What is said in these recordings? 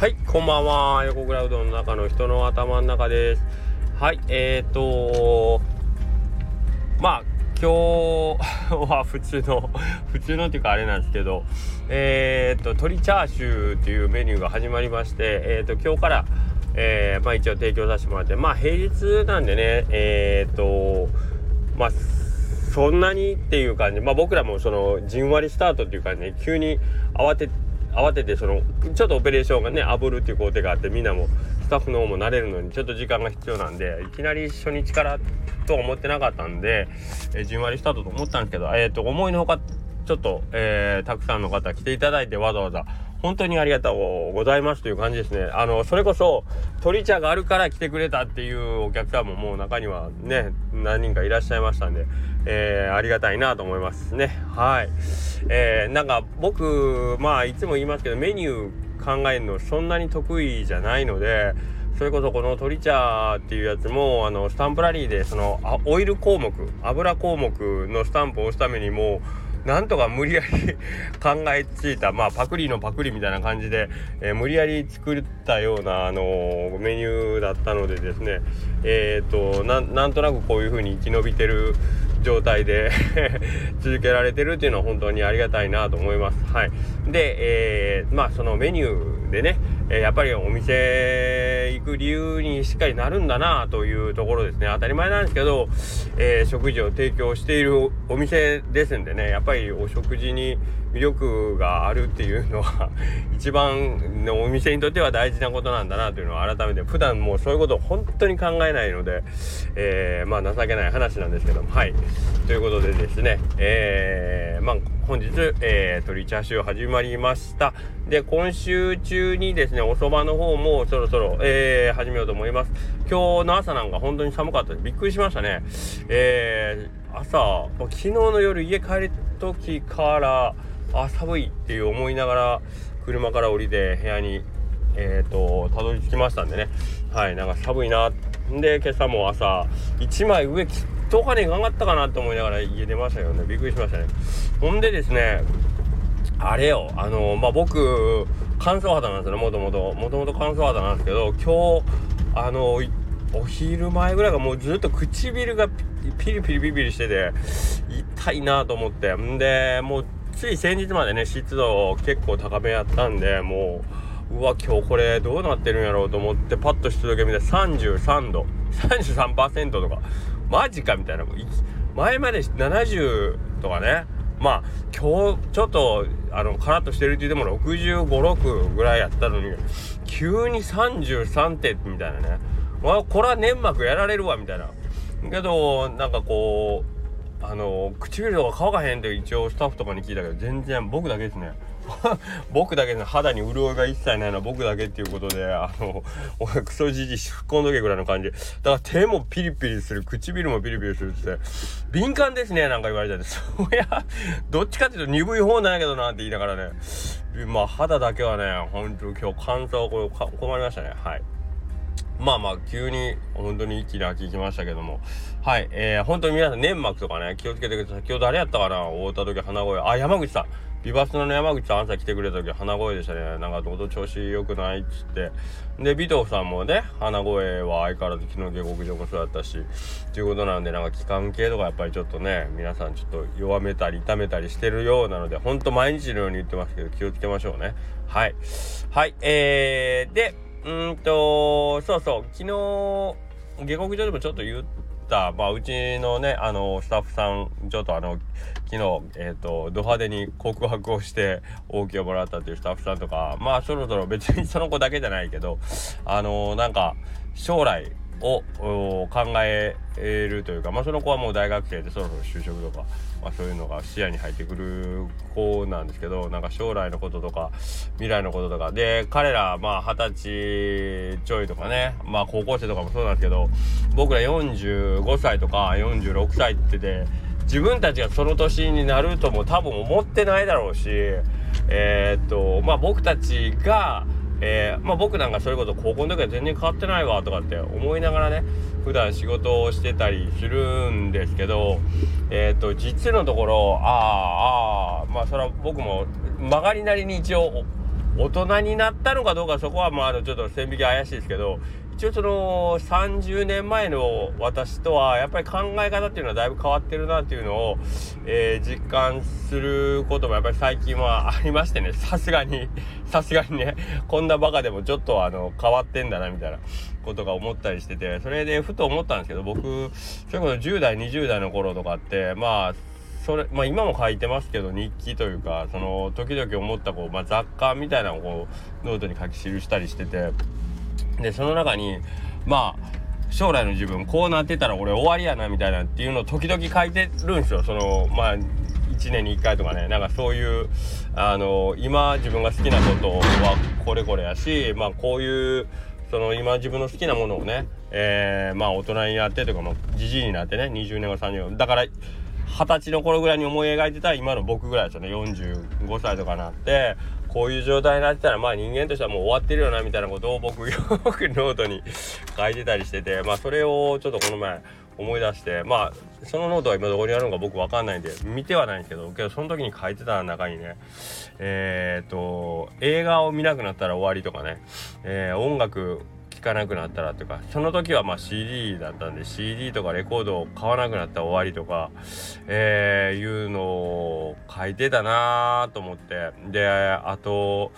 はいこんばんは。横クラウドの中の人の頭の中です。はいえーとまあ今日は普通の 普通のっていうかあれなんですけどえーと鶏チャーシューっていうメニューが始まりましてえーと今日からえー、まあ一応提供させてもらってまあ平日なんでねえーとまあそんなにっていう感じ。まあ僕らもそのじんわりスタートっていう感じで急に慌て慌ててそのちょっとオペレーションがね炙るっていう工程があってみんなもスタッフの方も慣れるのにちょっと時間が必要なんでいきなり初日からとは思ってなかったんで、えー、じんわりスタートと思ったんですけどえっ、ー、と思いのほかちょっと、えー、たくさんの方来ていただいてわざわざ本当にありがとうございますという感じですね。あの、それこそ、鳥茶があるから来てくれたっていうお客さんももう中にはね、何人かいらっしゃいましたんで、えー、ありがたいなと思いますね。はい。えー、なんか僕、まあ、いつも言いますけど、メニュー考えるのそんなに得意じゃないので、それこそこの鳥茶っていうやつもあのスタンプラリーでそのオイル項目油項目のスタンプを押すためにもなんとか無理やり考えついたまあパクリのパクリみたいな感じで、えー、無理やり作ったような、あのー、メニューだったのでですねえっ、ー、となんとなくこういう風に生き延びてる状態で 続けられてるっていうのは本当にありがたいなと思います。はい、で、え、まあそのメニューでね、えやっぱりお店行く理由にしっかりなるんだなというところですね。当たり前なんですけど、えー、食事を提供しているお店ですんでねやっぱりお食事に魅力があるっていうのは 一番のお店にとっては大事なことなんだなというのは改めて普段もうそういうことを本当に考えないので、えー、まあ情けない話なんですけども。はい。ということでですねえー、ー、まあ、本日、えー、鶏チャーシュー始まりました。で、今週中にですね、お蕎麦の方もそろそろ、えー、始めようと思います。今日の朝なんか本当に寒かったです。びっくりしましたね。えー、朝、昨日の夜家帰る時から、あ、寒いっていう思いながら、車から降りて部屋に、えっ、と、たどり着きましたんでね。はい、なんか寒いな。で、今朝も朝、1枚上切、1金かかったかなと思いながら家出ましたよね。びっくりしましたね。ほんでですねあれよ。あのまあ僕乾燥肌なんですよねもともともともと乾燥肌なんですけど今日あのお昼前ぐらいがもうずっと唇がピリピリピリピリしてて痛いなと思って。んでもうつい先日までね湿度結構高めやったんでもううわ今日これどうなってるんやろうと思ってパッと湿度計見て33度33%とか。マジかみたいな前まで70とかね。まあ今日ちょっとあのカラッとしてるって言っても656ぐらいやったのに急に33点みたいなね。まあこれは粘膜やられるわみたいな。けどなんかこうあの唇とか乾かへんって一応スタッフとかに聞いたけど全然僕だけですね。僕だけですね肌に潤いが一切ないのは僕だけっていうことであの俺クソじじしっ込んどけぐらいの感じ。だから手もピリピリする唇もピリピリするって敏感ですねなんか言われたんですそりゃどっちかっていうと鈍い方なんやけどなって言いながらね。まあ肌だけはねほんと今日乾燥これ困りましたね。はい。まあまあ急に本当に一気に秋来ましたけども。はい。えー、本当に皆さん粘膜とかね気をつけてください。先ほど誰やったかな？会った時鼻声。あ山口さん。ビバスの山口さん朝来てくれた時鼻声でしたね。なんか喉調子良くないっつって。で尾藤さんもね鼻声は相変わらず昨日下克上もそうだったしということなんでなんか気管系とかやっぱりちょっとね皆さんちょっと弱めたり痛めたりしてるようなのでほんと毎日のように言ってますけど気をつけましょうね。はい。はいえー、でうんとそうそう昨日下克上でもちょっと言った、まあ、うちのねあのスタッフさんちょっとあの昨日、えーと、ド派手に告白をして OK をもらったっていうスタッフさんとかまあそろそろ別にその子だけじゃないけどあのなんか将来を考えるというか、まあ、その子はもう大学生でそろそろ就職とか、まあ、そういうのが視野に入ってくる子なんですけどなんか将来のこととか未来のこととか。で彼らまあ二十歳ちょいとかねまあ高校生とかもそうなんですけど僕ら45歳とか46歳ってで自分たちがその年になるとも多分思ってないだろうしえー、っとまあ僕たちがえー、まあ、僕なんかそれこそ高校の時は全然変わってないわとかって思いながらね普段仕事をしてたりするんですけどえ、ー、と実のところああああまあそれは僕も曲がりなりに一応大人になったのかどうかそこはまああのちょっと線引き怪しいですけど一応その30年前の私とはやっぱり考え方っていうのはだいぶ変わってるなっていうのを、えー、実感することもやっぱり最近はありましてね。さすがにさすがにね。こんなバカでもちょっとあの変わってんだなみたいなことが思ったりしてて。それでふと思ったんですけど僕それこそ10代20代の頃とかってまあそれまあ今も書いてますけど日記というかその時々思ったこう、まあ、雑貨みたいなのをこうノートに書き記したりしてて。でその中にまあ将来の自分こうなってたら俺終わりやなみたいなっていうのを時々書いてるんですよ。そのまあ1年に1回とかね。なんかそういうあの今自分が好きなことはこれこれやしまあこういうその今自分の好きなものをねえー、まあ大人になってとかもじじいになってね20年後30年だから二十歳の頃ぐらいに思い描いてた今の僕ぐらいですよね。45歳とかなって。こういう状態になってたらまあ人間としてはもう終わってるよなみたいなことを僕よくノートに 書いてたりしててまあそれをちょっとこの前思い出してまあそのノートは今どこにあるのか僕分かんないんで見てはないんですけどけどその時に書いてた中にねえー、っと映画を見なくなったら終わりとかね、えー、音楽聴かなくなったらとかその時はまあ CD だったんで CD とかレコードを買わなくなったら終わりとか、えー、いうのを書いてたなーと思って。であと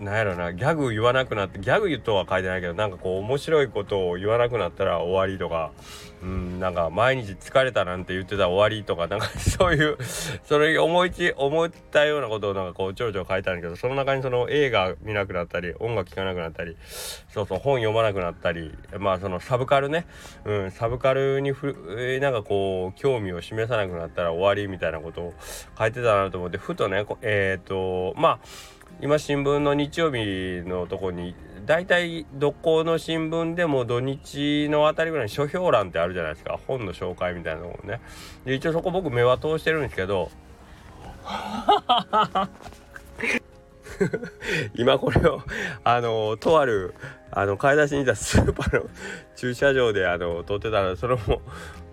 なんやろなギャグ言わなくなってギャグとは書いてないけどなんかこう面白いことを言わなくなったら終わりとかうんなんか毎日疲れたなんて言ってたら終わりとかなんか そういうそれ思いち思ったようなことをなんかこうちょろちょろ書いたんだけどその中にその映画見なくなったり音楽聴かなくなったりそうそう本読まなくなったりまあそのサブカルね、うん、サブカルにふなんかこう興味を示さなくなったら終わりみたいなことを書いてたなと思ってふとねえっ、ー、とまあ今新聞の日曜日のとこに大体どこの新聞でも土日のあたりぐらいに書評欄ってあるじゃないですか。本の紹介みたいなのをね。で一応そこ僕目は通してるんですけど。今これをあのとあるあの買い出しにいたスーパーの駐車場であの撮ってたらそれも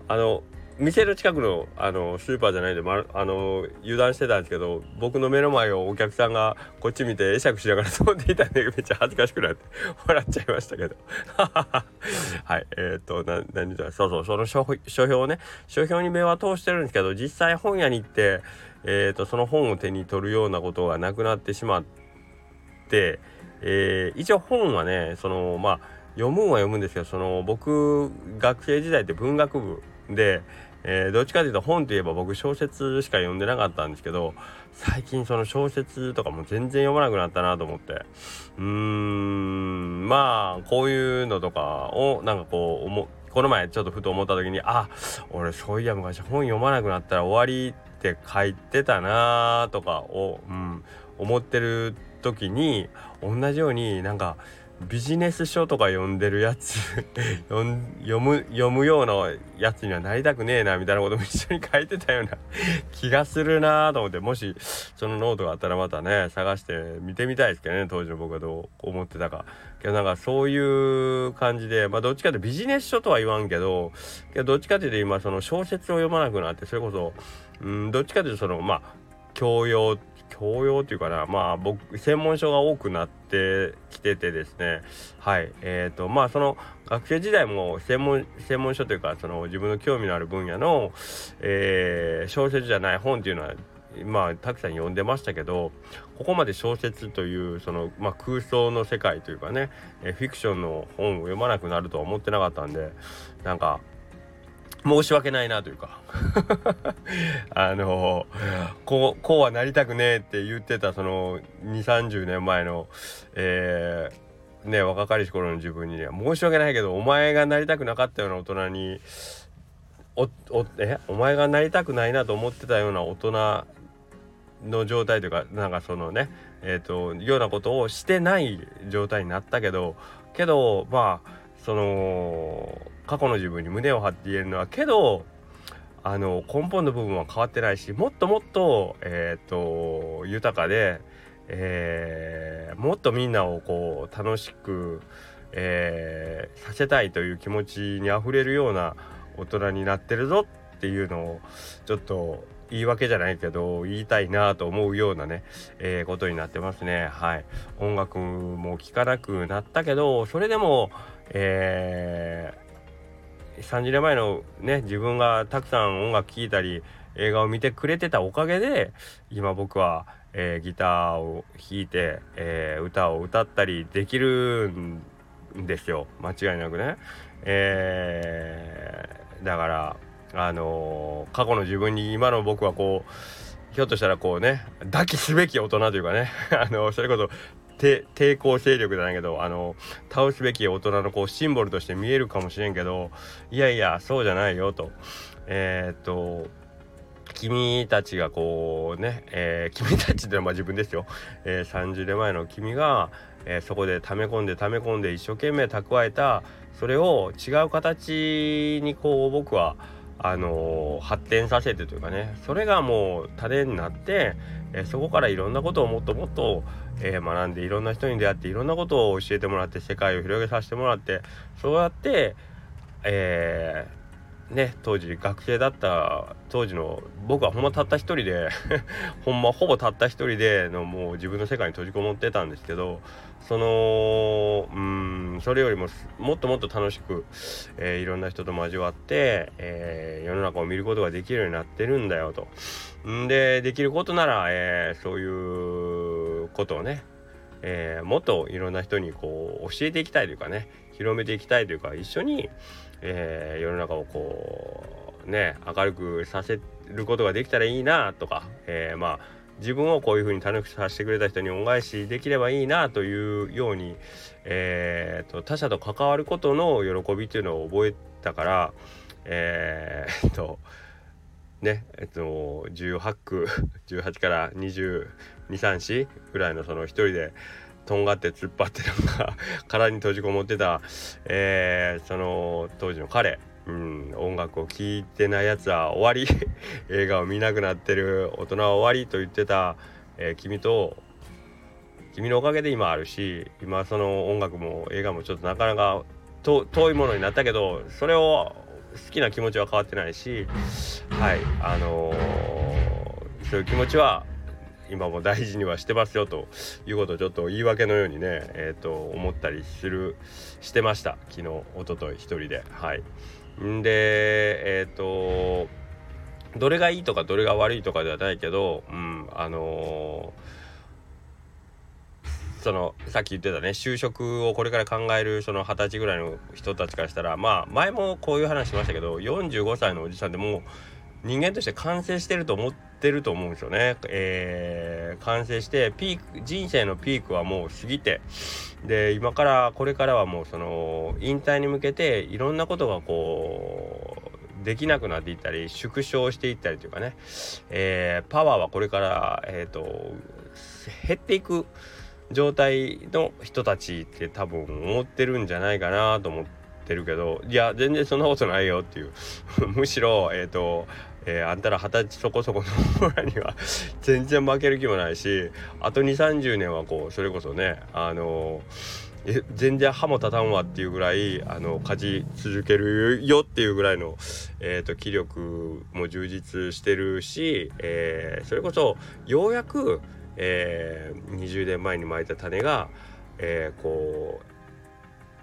あの店の近くのあのスーパーじゃないんで、ま、あの油断してたんですけど僕の目の前をお客さんがこっち見て会釈しながら飛んでいたんで めっちゃ恥ずかしくなって笑っちゃいましたけど。はいえー、っとな何だそうそうその書書評ね書評に目は通してるんですけど実際本屋に行ってえー、っとその本を手に取るようなことがなくなってしまって、えー、一応本はねそのまあ読むんは読むんですけどその僕学生時代って文学部で、えー、どっちかというと本といえば僕小説しか読んでなかったんですけど最近その小説とかも全然読まなくなったなと思って。うーんまあこういうのとかをなんかこう思この前ちょっとふと思った時にあ俺そういや昔本読まなくなったら終わりって書いてたなとかを、うん、思ってる時に同じようになんかビジネス書とか読んでるやつ 読む読むようなやつにはなりたくねえなみたいなことも一緒に書いてたような 気がするなと思ってもしそのノートがあったらまたね探して見てみたいですけどね当時の僕はどう思ってたか。けどなんかそういう感じでまあどっちかってビジネス書とは言わんけどけどどっちかっていうと今その小説を読まなくなってそれこそうんどっちかっていうとそのまあ教養って教養っていうかなまあ僕専門書が多くなってきててですね。はい。えっ、ー、とまあその学生時代も専門専門書というかその自分の興味のある分野の、えー、小説じゃない本っていうのはまあたくさん読んでましたけどここまで小説というその、まあ、空想の世界というかね、えフィクションの本を読まなくなるとは思ってなかったんでなんか申し訳ないなというか。あのこうこうはなりたくねえって言ってたその2 3 0年前のえー、ね若かりし頃の自分にね申し訳ないけどお前がなりたくなかったような大人におおえ？お前がなりたくないなと思ってたような大人の状態というかなんかそのねえっ、ー、とようなことをしてない状態になったけどけどまあその過去の自分に胸を張って言えるのはけどあの根本の部分は変わってないしもっともっと,、えーと、豊かで、えー、もっとみんなをこう楽しく、えー、させたいという気持ちにあふれるような大人になってるぞっていうのをちょっと言い訳じゃないけど言いたいなと思うようなね、えー、ことになってますね。はい。音楽も聴かなくなったけどそれでもえー、30年前のね自分がたくさん音楽聴いたり映画を見てくれてたおかげで今僕は、えー、ギターを弾いて、えー、歌を歌ったりできるんですよ間違いなくね。えー、だからあの、過去の自分に今の僕はこうひょっとしたらこうね抱きすべき大人というかね あのそれこそ抵抗勢力じゃないけどあの倒すべき大人のこうシンボルとして見えるかもしれんけどいやいやそうじゃないよと。えー、っと君たちがこうね、えー、君たちってまあ自分ですよ、えー、30年前の君が、えー、そこで溜め込んで溜め込んで一生懸命蓄えたそれを違う形にこう僕はあの発展させてというかねそれがもう種になって、えそこからいろんなことをもっともっと、え学んでいろんな人に出会っていろんなことを教えてもらって世界を広げさせてもらってそうやって、えーね当時学生だった当時の僕はほんまたった一人で ほんまほぼたった一人でのもう自分の世界に閉じこもってたんですけどそのうんそれよりももっともっと楽しく、えー、いろんな人と交わって、えー、世の中を見ることができるようになってるんだよと。んでできることなら、えー、そういうことをねえー、もっといろんな人にこう教えていきたいというかね広めていきたいというか一緒にえー、世の中をこうね明るくさせることができたらいいなとか、えー、まあ自分をこういうふうに楽しくさせてくれた人に恩返しできればいいなというように、えーと、他者と関わることの喜びっていうのを覚えたからえー、っ とねえっと18区 18から2234ぐらいのその一人でとんがって突っ張ってなんか 殻に閉じこもってた、えー、その当時の彼、うん、音楽を聴いてないやつは終わり。映画を見なくなってる大人は終わりと言ってた、えー、君と君のおかげで今あるし今その音楽も映画もちょっとなかなか遠いものになったけどそれを好きな気持ちは変わってないしはいあのー、そういう気持ちは今も大事にはしてますよということをちょっと言い訳のようにね、えーと、思ったりするしてました。昨日一昨日一人で。はい。んでえっ、ー、とどれがいいとかどれが悪いとかではないけどうんあのー、そのさっき言ってたね就職をこれから考えるその二十歳ぐらいの人たちからしたらまあ前もこういう話しましたけど45歳のおじさんでも人間として完成してると思ってると思うんですよね。えー、完成してピーク人生のピークはもう過ぎてで今からこれからはもうその引退に向けていろんなことがこうできなくなっていったり縮小していったりというかね、えー、パワーはこれから、えーと、減っていく状態の人たちって多分思ってるんじゃないかなと思ってるけどいや全然そんなことないよっていう。むしろえっ、ー、とえー、あんたら二十歳そこそこの子らには 全然負ける気もないしあと2 3 0年はこうそれこそねあのー、全然歯も立たんわっていうぐらいあの勝ち続けるよっていうぐらいの、えーと、気力も充実してるし、えー、それこそようやく、えー、20年前にまいた種が、えー、こう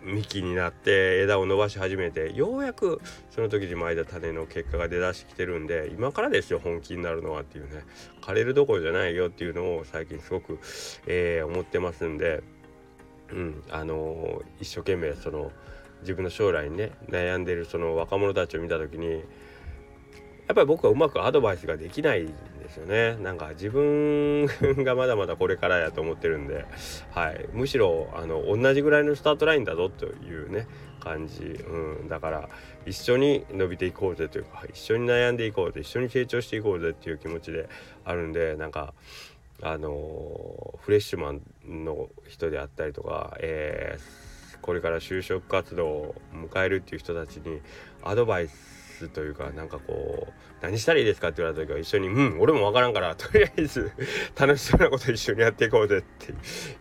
幹になって枝を伸ばし始めてようやくその時に巻いた種の結果が出だしてきてるんで今からですよ本気になるのはっていうね。枯れるどころじゃないよっていうのを最近すごく、えー、思ってますんで、うんあの、一生懸命その自分の将来にね悩んでるその若者たちを見た時にやっぱり僕はうまくアドバイスができないですよね。なんか自分がまだまだこれからやと思ってるんで、はい、むしろあの同じぐらいのスタートラインだぞというね感じ、うん、だから一緒に伸びていこうぜというか一緒に悩んでいこうぜ一緒に成長していこうぜっていう気持ちであるんでなんかあのフレッシュマンの人であったりとか、えー、これから就職活動を迎えるっていう人たちにアドバイススというかなんかこう何したらいいですかって言われた時は一緒に「うん俺も分からんから とりあえず楽しそうなこと一緒にやっていこうぜ」って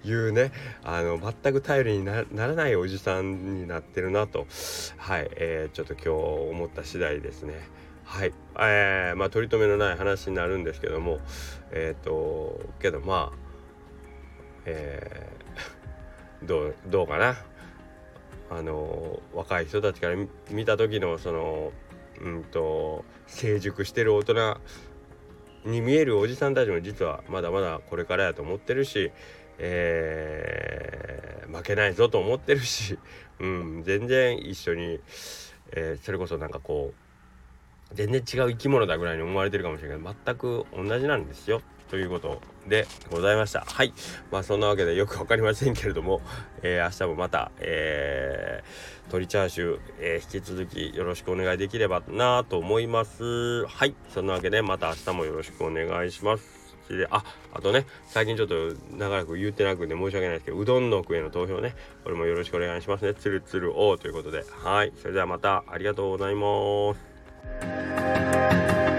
いうねあの全く頼りにならないおじさんになってるなとはい、えー、ちょっと今日思った次第ですね。はい、えー、まあ取り留めのない話になるんですけどもえっ、ー、とけどまあえー、どうどうかなあの若い人たちから見た時のそのうんと成熟してる大人に見えるおじさんたちも実はまだまだこれからやと思ってるし、えー、負けないぞと思ってるし、うん、全然一緒に、えー、それこそなんかこう全然違う生き物だぐらいに思われてるかもしれないけど全く同じなんですよ。ということでございました。はい。まあそんなわけでよく分かりませんけれども、えー、明日もまた、えー、鶏チャーシュー、えー、引き続きよろしくお願いできればなと思います。はい。そんなわけでまた明日もよろしくお願いします。でああとね最近ちょっと長らく言ってなくて申し訳ないですけどうどんの句への投票ね。これもよろしくお願いしますね。つるつるおということで。はい。それではまたありがとうございます。